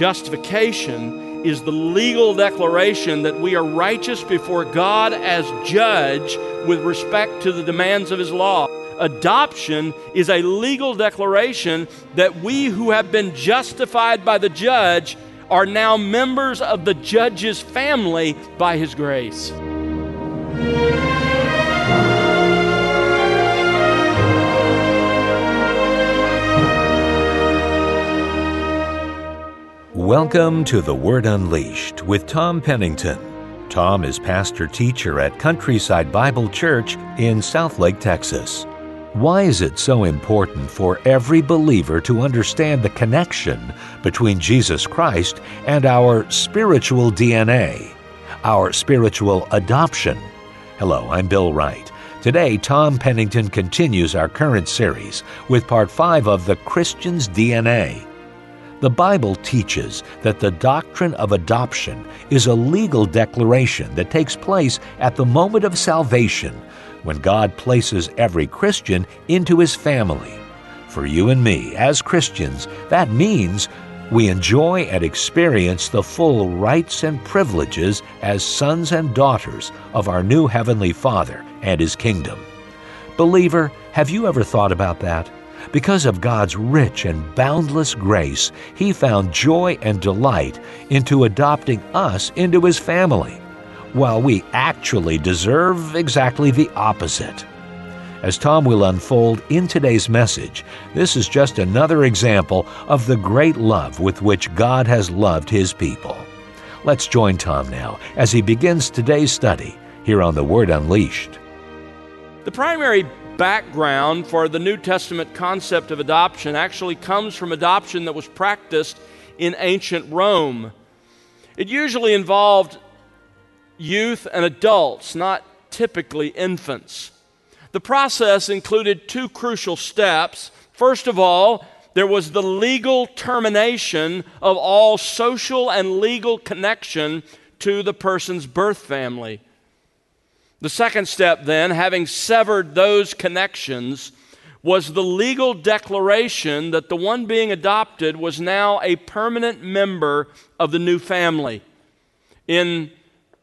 Justification is the legal declaration that we are righteous before God as judge with respect to the demands of His law. Adoption is a legal declaration that we who have been justified by the judge are now members of the judge's family by His grace. Welcome to The Word Unleashed with Tom Pennington. Tom is pastor teacher at Countryside Bible Church in Southlake, Texas. Why is it so important for every believer to understand the connection between Jesus Christ and our spiritual DNA, our spiritual adoption? Hello, I'm Bill Wright. Today, Tom Pennington continues our current series with part 5 of The Christian's DNA. The Bible teaches that the doctrine of adoption is a legal declaration that takes place at the moment of salvation when God places every Christian into his family. For you and me, as Christians, that means we enjoy and experience the full rights and privileges as sons and daughters of our new Heavenly Father and His kingdom. Believer, have you ever thought about that? Because of God's rich and boundless grace, He found joy and delight into adopting us into His family, while we actually deserve exactly the opposite. As Tom will unfold in today's message, this is just another example of the great love with which God has loved His people. Let's join Tom now as he begins today's study here on The Word Unleashed. The primary background for the New Testament concept of adoption actually comes from adoption that was practiced in ancient Rome. It usually involved youth and adults, not typically infants. The process included two crucial steps. First of all, there was the legal termination of all social and legal connection to the person's birth family. The second step, then, having severed those connections, was the legal declaration that the one being adopted was now a permanent member of the new family. In,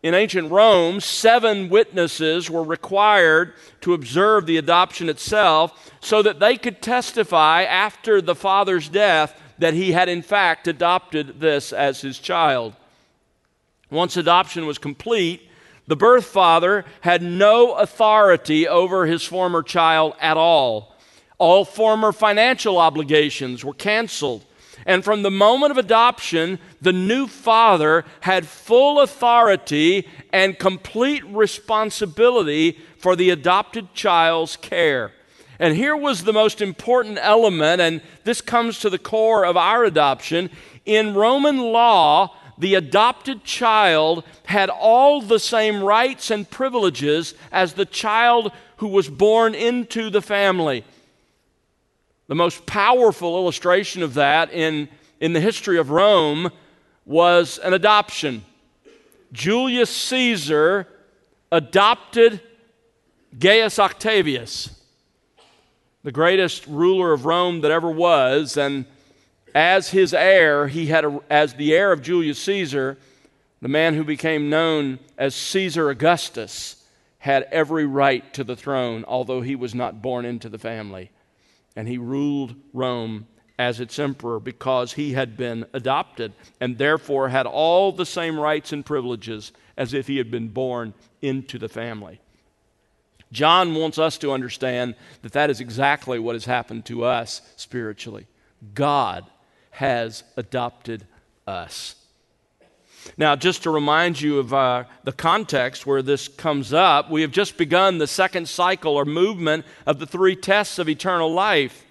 in ancient Rome, seven witnesses were required to observe the adoption itself so that they could testify after the father's death that he had in fact adopted this as his child. Once adoption was complete, the birth father had no authority over his former child at all. All former financial obligations were canceled. And from the moment of adoption, the new father had full authority and complete responsibility for the adopted child's care. And here was the most important element, and this comes to the core of our adoption. In Roman law, the adopted child had all the same rights and privileges as the child who was born into the family. The most powerful illustration of that in, in the history of Rome was an adoption. Julius Caesar adopted Gaius Octavius, the greatest ruler of Rome that ever was, and as his heir, he had a, as the heir of Julius Caesar, the man who became known as Caesar Augustus had every right to the throne, although he was not born into the family. And he ruled Rome as its emperor because he had been adopted and therefore had all the same rights and privileges as if he had been born into the family. John wants us to understand that that is exactly what has happened to us spiritually. God has adopted us. Now, just to remind you of uh, the context where this comes up, we have just begun the second cycle or movement of the three tests of eternal life.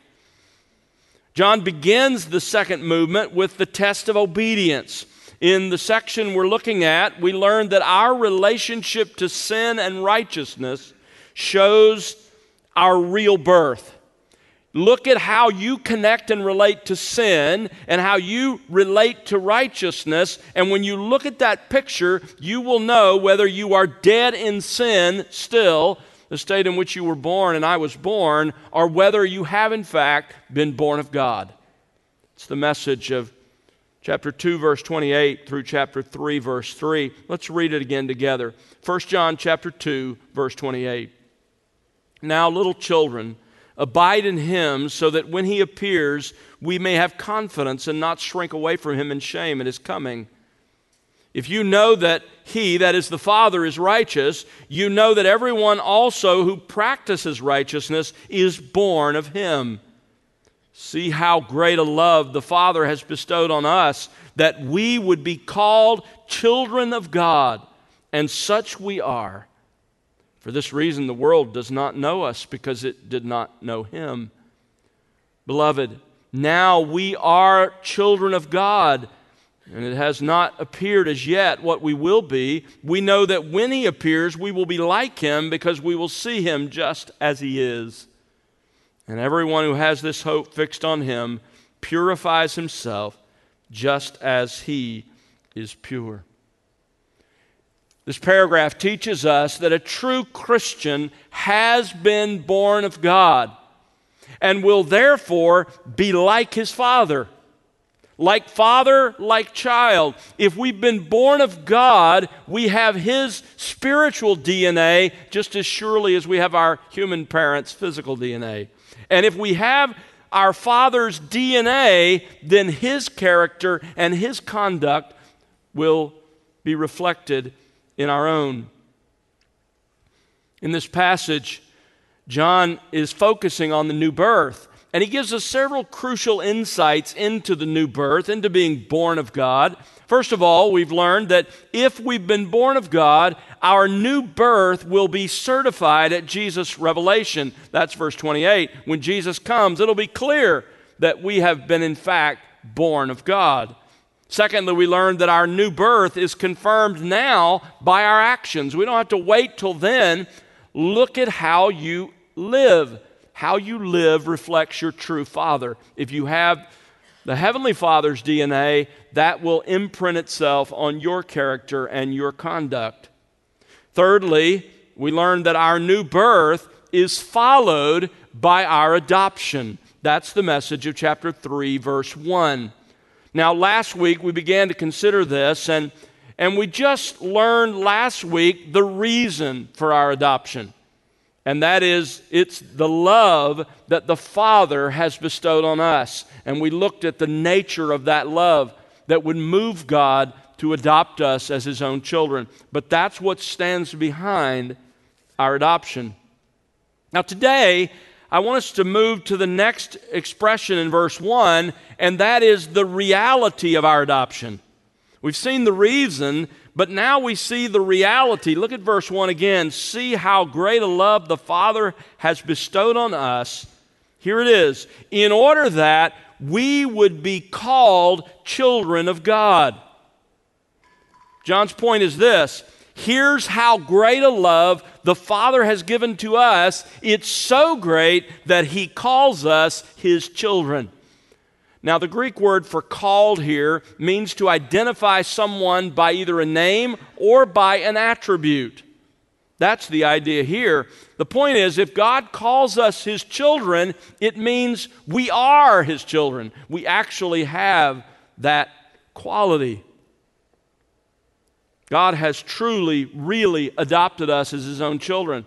John begins the second movement with the test of obedience. In the section we're looking at, we learn that our relationship to sin and righteousness shows our real birth. Look at how you connect and relate to sin and how you relate to righteousness. And when you look at that picture, you will know whether you are dead in sin still, the state in which you were born and I was born, or whether you have in fact been born of God. It's the message of chapter 2 verse 28 through chapter 3 verse 3. Let's read it again together. 1 John chapter 2 verse 28. Now little children, abide in him so that when he appears we may have confidence and not shrink away from him in shame at his coming. If you know that he, that is the Father, is righteous, you know that everyone also who practices righteousness is born of him. See how great a love the Father has bestowed on us that we would be called children of God, and such we are. For this reason, the world does not know us because it did not know Him. Beloved, now we are children of God, and it has not appeared as yet what we will be. We know that when He appears, we will be like Him because we will see Him just as He is. And everyone who has this hope fixed on him purifies himself just as he is pure. This paragraph teaches us that a true Christian has been born of God and will therefore be like his father. Like father, like child. If we've been born of God, we have his spiritual DNA just as surely as we have our human parents' physical DNA. And if we have our Father's DNA, then His character and His conduct will be reflected in our own. In this passage, John is focusing on the new birth. And he gives us several crucial insights into the new birth, into being born of God. First of all, we've learned that if we've been born of God, our new birth will be certified at Jesus' revelation. That's verse 28. When Jesus comes, it'll be clear that we have been, in fact, born of God. Secondly, we learned that our new birth is confirmed now by our actions. We don't have to wait till then. Look at how you live. How you live reflects your true Father. If you have the Heavenly Father's DNA, that will imprint itself on your character and your conduct. Thirdly, we learned that our new birth is followed by our adoption. That's the message of chapter 3, verse 1. Now, last week we began to consider this, and, and we just learned last week the reason for our adoption and that is it's the love that the Father has bestowed on us. And we looked at the nature of that love that would move God to adopt us as His own children. But that's what stands behind our adoption. Now, today, I want us to move to the next expression in verse 1, and that is the reality of our adoption. We've seen the reason, but now we see the reality. Look at verse 1 again. See how great a love the Father has bestowed on us. Here it is in order that we would be called children of God. John's point is this here's how great a love the Father has given to us. It's so great that He calls us His children. Now, the Greek word for called here means to identify someone by either a name or by an attribute. That's the idea here. The point is, if God calls us His children, it means we are His children. We actually have that quality. God has truly, really adopted us as His own children.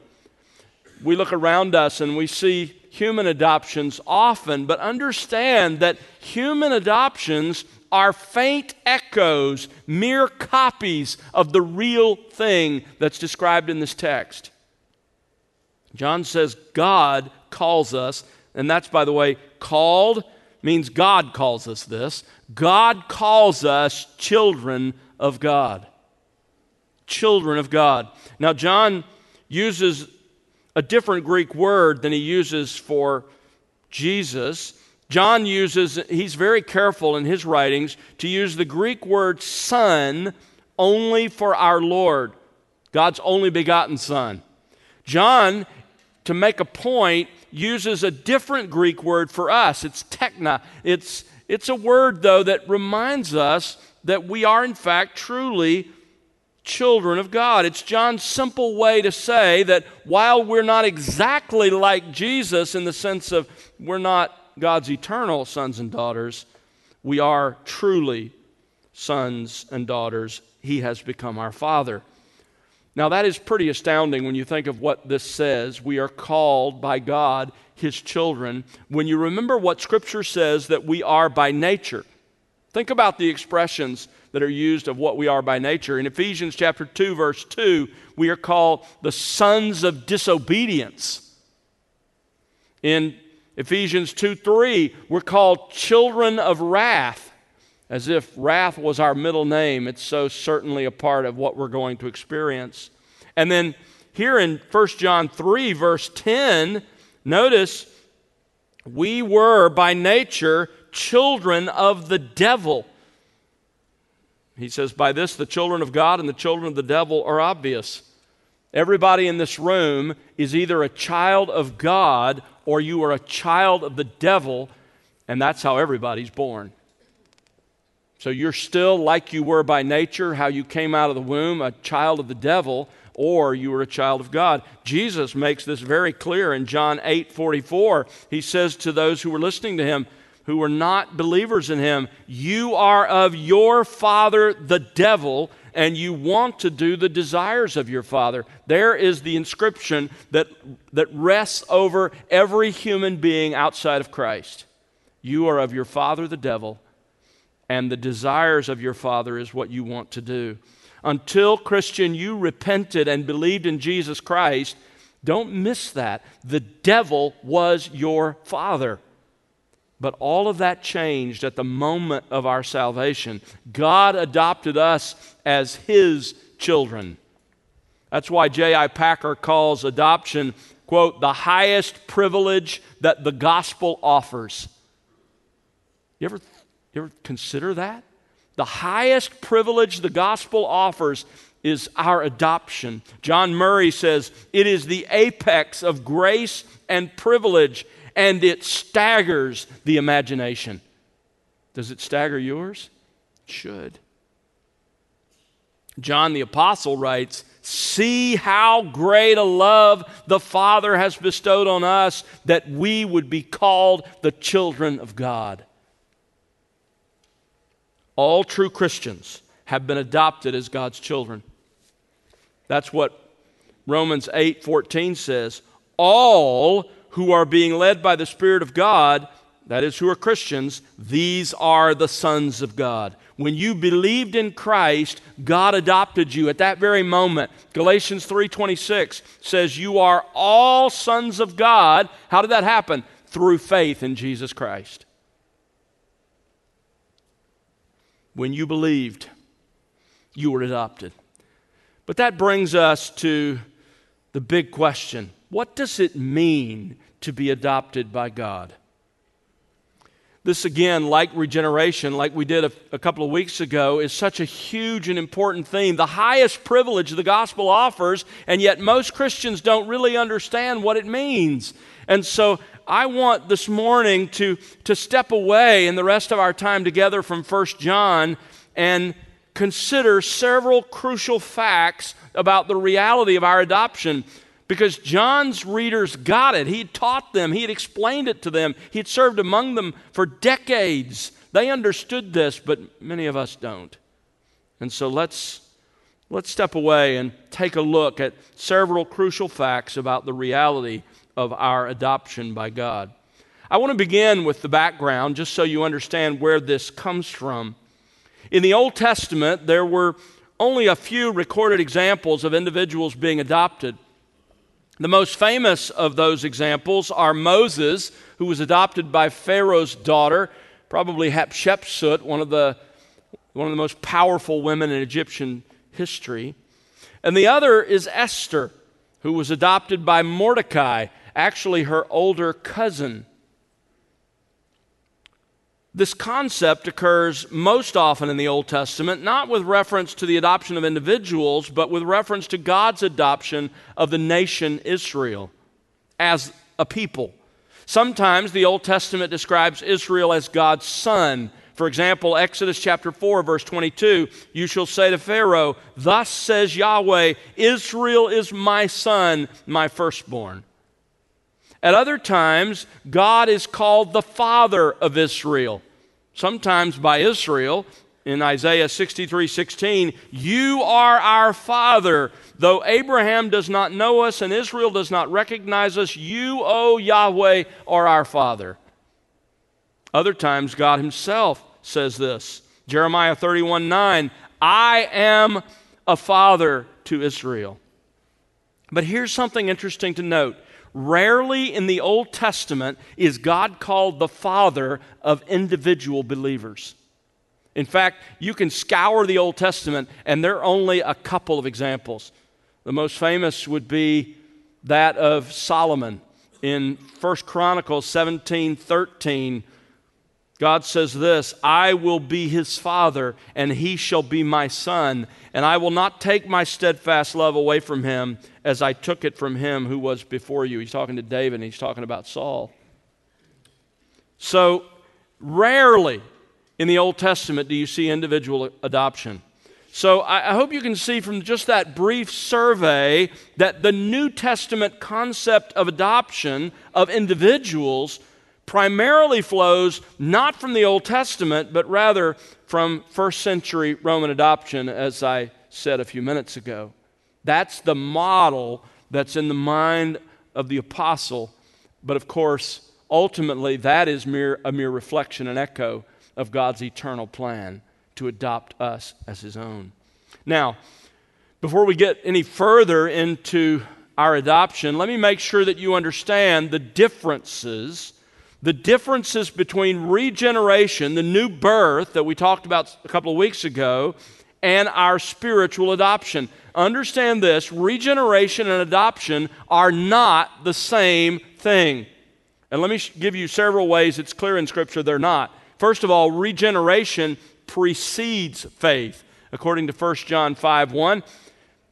We look around us and we see human adoptions often, but understand that human adoptions are faint echoes, mere copies of the real thing that's described in this text. John says God calls us, and that's, by the way, called means God calls us this. God calls us children of God. Children of God. Now, John uses a different Greek word than he uses for Jesus. John uses, he's very careful in his writings to use the Greek word son only for our Lord, God's only begotten Son. John, to make a point, uses a different Greek word for us. It's techna. It's, it's a word, though, that reminds us that we are, in fact, truly children of God. It's John's simple way to say that while we're not exactly like Jesus in the sense of we're not God's eternal sons and daughters, we are truly sons and daughters. He has become our Father. Now, that is pretty astounding when you think of what this says. We are called by God His children. When you remember what Scripture says that we are by nature, think about the expressions that are used of what we are by nature. In Ephesians chapter 2, verse 2, we are called the sons of disobedience. In Ephesians 2 3, we're called children of wrath, as if wrath was our middle name. It's so certainly a part of what we're going to experience. And then here in 1 John 3, verse 10, notice we were by nature children of the devil. He says, By this the children of God and the children of the devil are obvious. Everybody in this room is either a child of God or you are a child of the devil, and that's how everybody's born. So you're still like you were by nature, how you came out of the womb, a child of the devil, or you were a child of God. Jesus makes this very clear in John 8 44. He says to those who were listening to him, who were not believers in him, You are of your father, the devil, and you want to do the desires of your Father. There is the inscription that, that rests over every human being outside of Christ. You are of your Father, the devil, and the desires of your Father is what you want to do. Until, Christian, you repented and believed in Jesus Christ, don't miss that. The devil was your father. But all of that changed at the moment of our salvation. God adopted us as His children. That's why J.I. Packer calls adoption, quote, the highest privilege that the gospel offers. You ever, you ever consider that? The highest privilege the gospel offers is our adoption. John Murray says it is the apex of grace and privilege and it staggers the imagination. Does it stagger yours? It should. John the Apostle writes, See how great a love the Father has bestowed on us that we would be called the children of God. All true Christians have been adopted as God's children. That's what Romans 8 14 says. All who are being led by the Spirit of God, that is, who are Christians, these are the sons of God. When you believed in Christ, God adopted you at that very moment. Galatians 3:26 says you are all sons of God. How did that happen? Through faith in Jesus Christ. When you believed, you were adopted. But that brings us to the big question what does it mean to be adopted by God? This, again, like regeneration, like we did a, a, couple of weeks ago, is such a huge and important theme. The highest privilege the gospel offers, and yet most Christians don't really understand what it means. And so I want this morning to, to step away in the rest of our time together from 1 John and consider several crucial facts about the reality of our adoption because John's readers got it. He had taught them, he had explained it to them, he had served among them for decades. They understood this, but many of us don't. And so let's, let's step away and take a look at several crucial facts about the reality of our adoption by God. I want to begin with the background just so you understand where this comes from. In the Old Testament, there were only a few recorded examples of individuals being adopted. The most famous of those examples are Moses, who was adopted by Pharaoh's daughter, probably Hatshepsut, one of the, one of the most powerful women in Egyptian history. And the other is Esther, who was adopted by Mordecai, actually her older cousin. This concept occurs most often in the Old Testament, not with reference to the adoption of individuals, but with reference to God's adoption of the nation Israel as a people. Sometimes the Old Testament describes Israel as God's son. For example, Exodus chapter 4, verse 22 You shall say to Pharaoh, Thus says Yahweh, Israel is my son, my firstborn. At other times, God is called the Father of Israel, sometimes by Israel in Isaiah 63 16, You are our Father. Though Abraham does not know us and Israel does not recognize us, you, O Yahweh, are our Father. Other times, God Himself says this Jeremiah 31 9, I am a father to Israel. But here's something interesting to note. Rarely in the Old Testament is God called the father of individual believers. In fact, you can scour the Old Testament, and there are only a couple of examples. The most famous would be that of Solomon in 1 Chronicles 17 13. God says this I will be his father, and he shall be my son, and I will not take my steadfast love away from him as I took it from him who was before you. He's talking to David, and he's talking about Saul. So, rarely in the Old Testament do you see individual adoption. So I, hope you can see from just that brief survey that the New Testament concept of adoption of individuals primarily flows not from the Old Testament, but rather from first century Roman adoption, as I said a few minutes ago. That's the model that's in the mind of the apostle. But of course, ultimately, that is mere, a mere reflection and echo of God's eternal plan to adopt us as his own. Now, before we get any further into our adoption, let me make sure that you understand the differences the differences between regeneration, the new birth that we talked about a couple of weeks ago, and our spiritual adoption. Understand this regeneration and adoption are not the same thing. And let me give you several ways it's clear in Scripture they're not. First of all, regeneration precedes faith. According to 1 John 5 1,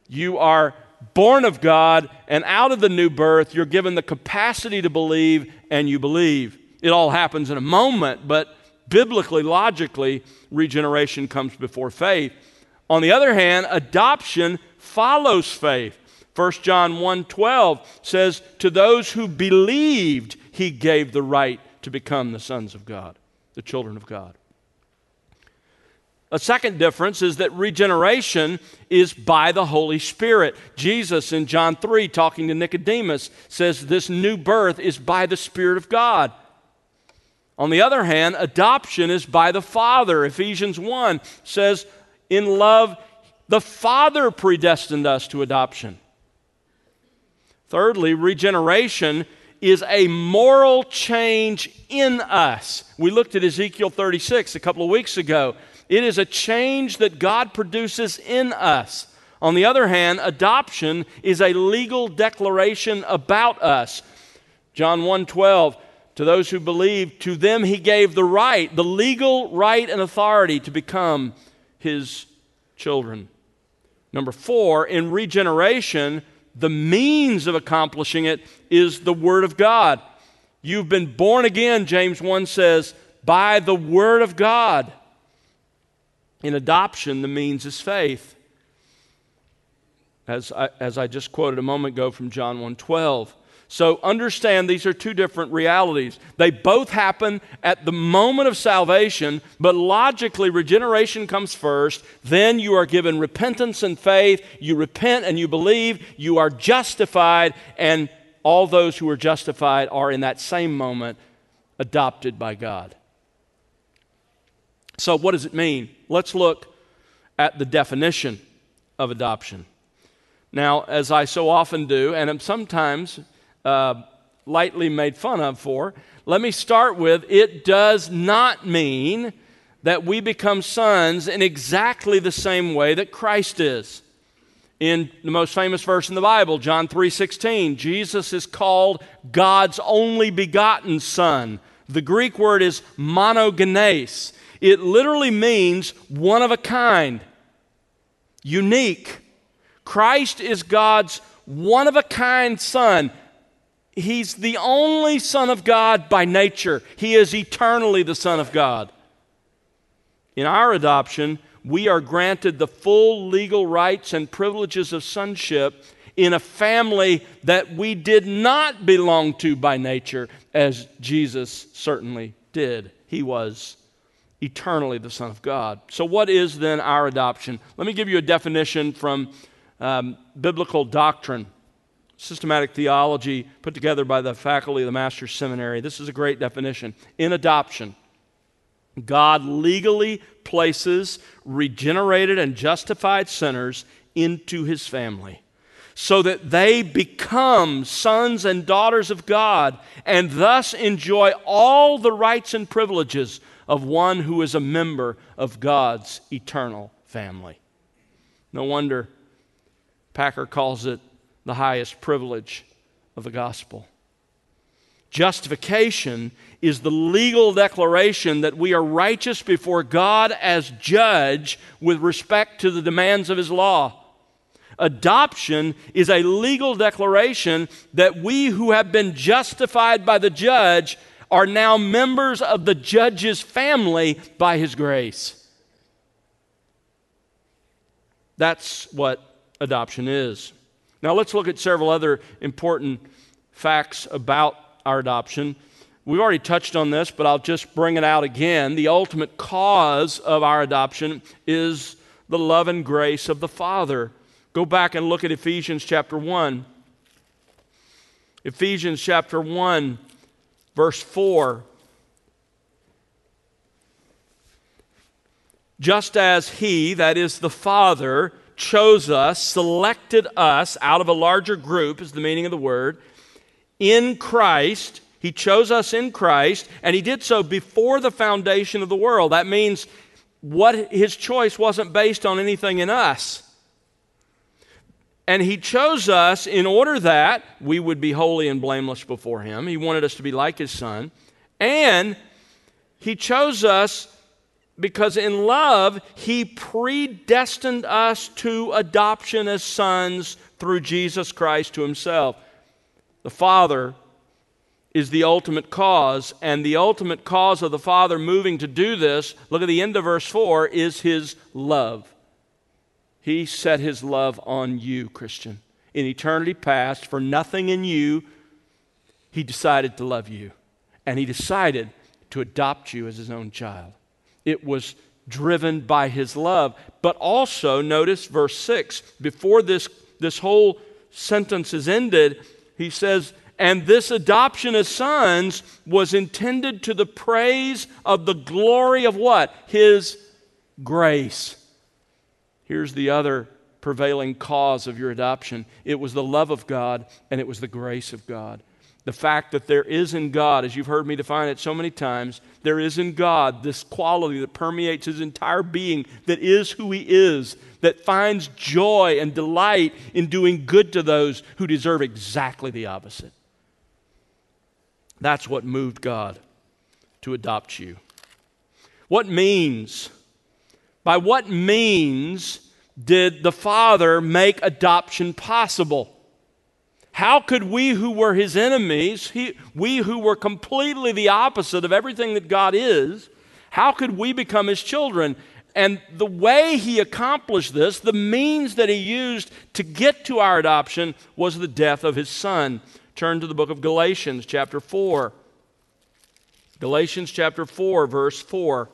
you are born of God, and out of the new birth, you're given the capacity to believe, and you believe. It all happens in a moment, but biblically, logically, regeneration comes before faith. On the other hand, adoption follows faith. 1 John 1:12 says, "To those who believed, he gave the right to become the sons of God, the children of God." A second difference is that regeneration is by the Holy Spirit. Jesus in John 3, talking to Nicodemus, says this new birth is by the Spirit of God. On the other hand, adoption is by the Father. Ephesians 1 says, In love, the Father predestined us to adoption. Thirdly, regeneration is a moral change in us. We looked at Ezekiel 36 a couple of weeks ago. It is a change that God produces in us. On the other hand, adoption is a legal declaration about us. John 1:12 to those who believe to them he gave the right, the legal right and authority to become his children. Number 4, in regeneration, the means of accomplishing it is the word of God. You've been born again, James 1 says, by the word of God. In adoption, the means is faith. As I, as I just quoted a moment ago from John 1:12. So understand these are two different realities. They both happen at the moment of salvation, but logically, regeneration comes first. Then you are given repentance and faith. You repent and you believe. You are justified, and all those who are justified are in that same moment adopted by God. So, what does it mean? Let's look at the definition of adoption. Now, as I so often do, and am sometimes uh, lightly made fun of for, let me start with it does not mean that we become sons in exactly the same way that Christ is. In the most famous verse in the Bible, John 3:16, Jesus is called God's only begotten son. The Greek word is monogenes. It literally means one of a kind, unique. Christ is God's one of a kind Son. He's the only Son of God by nature, He is eternally the Son of God. In our adoption, we are granted the full legal rights and privileges of sonship in a family that we did not belong to by nature, as Jesus certainly did. He was eternally the Son of God. So, what is then our adoption? Let me give you a definition from um, biblical doctrine, systematic theology put together by the faculty of the Master's Seminary. This is a great definition. In adoption, God legally places regenerated and justified sinners into his family so that they become sons and daughters of God and thus enjoy all the rights and privileges of one who is a member of God's eternal family. No wonder Packer calls it the highest privilege of the gospel. Justification is the legal declaration that we are righteous before God as judge with respect to the demands of his law. Adoption is a legal declaration that we who have been justified by the judge are now members of the judge's family by his grace. That's what adoption is. Now let's look at several other important facts about our adoption. We've already touched on this, but I'll just bring it out again. The ultimate cause of our adoption is the love and grace of the Father. Go back and look at Ephesians chapter 1. Ephesians chapter 1, verse 4. Just as He, that is the Father, chose us, selected us out of a larger group, is the meaning of the word, in Christ. He chose us in Christ, and He did so before the foundation of the world. That means what His choice wasn't based on anything in us. And he chose us in order that we would be holy and blameless before him. He wanted us to be like his son. And he chose us because in love, he predestined us to adoption as sons through Jesus Christ to himself. The Father is the ultimate cause, and the ultimate cause of the Father moving to do this, look at the end of verse 4, is his love. He set his love on you, Christian. In eternity past, for nothing in you, he decided to love you. And he decided to adopt you as his own child. It was driven by his love. But also, notice verse 6. Before this, this whole sentence is ended, he says, And this adoption as sons was intended to the praise of the glory of what? His grace. Here's the other prevailing cause of your adoption it was the love of God and it was the grace of God. The fact that there is in God, as you've heard me define it so many times, there is in God this quality that permeates his entire being, that is who he is, that finds joy and delight in doing good to those who deserve exactly the opposite. That's what moved God to adopt you. What means by what means did the Father make adoption possible? How could we who were his enemies, he, we who were completely the opposite of everything that God is, how could we become his children? And the way he accomplished this, the means that he used to get to our adoption, was the death of his son. Turn to the book of Galatians, chapter 4. Galatians chapter 4, verse 4.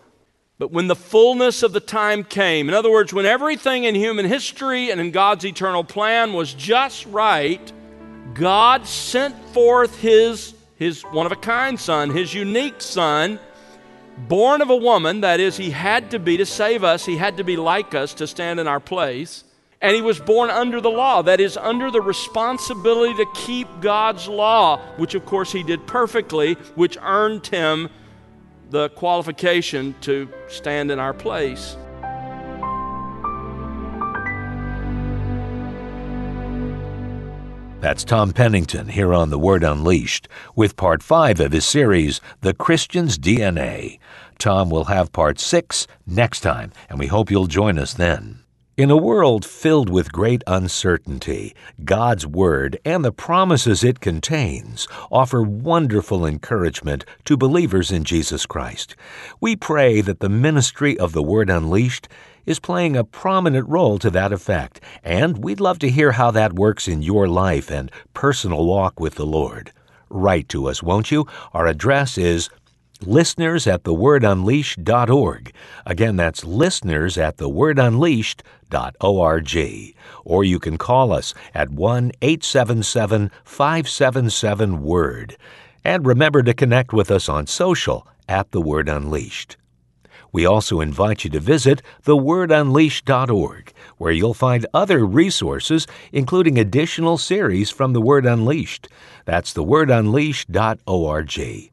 But when the fullness of the time came, in other words, when everything in human history and in God's eternal plan was just right, God sent forth his, his one of a kind son, his unique son, born of a woman. That is, he had to be to save us, he had to be like us to stand in our place. And he was born under the law, that is, under the responsibility to keep God's law, which of course he did perfectly, which earned him the qualification to stand in our place. That's Tom Pennington here on The Word Unleashed with part five of his series, The Christian's DNA. Tom will have part six next time, and we hope you'll join us then. In a world filled with great uncertainty, God's Word and the promises it contains offer wonderful encouragement to believers in Jesus Christ. We pray that the ministry of the Word Unleashed is playing a prominent role to that effect, and we'd love to hear how that works in your life and personal walk with the Lord. Write to us, won't you? Our address is listeners at thewordunleashed.org. Again, that's listeners at thewordunleashed.org. Or you can call us at 1 877 577 Word. And remember to connect with us on social at The Word Unleashed. We also invite you to visit thewordunleashed.org, where you'll find other resources, including additional series from The Word Unleashed. That's thewordunleashed.org.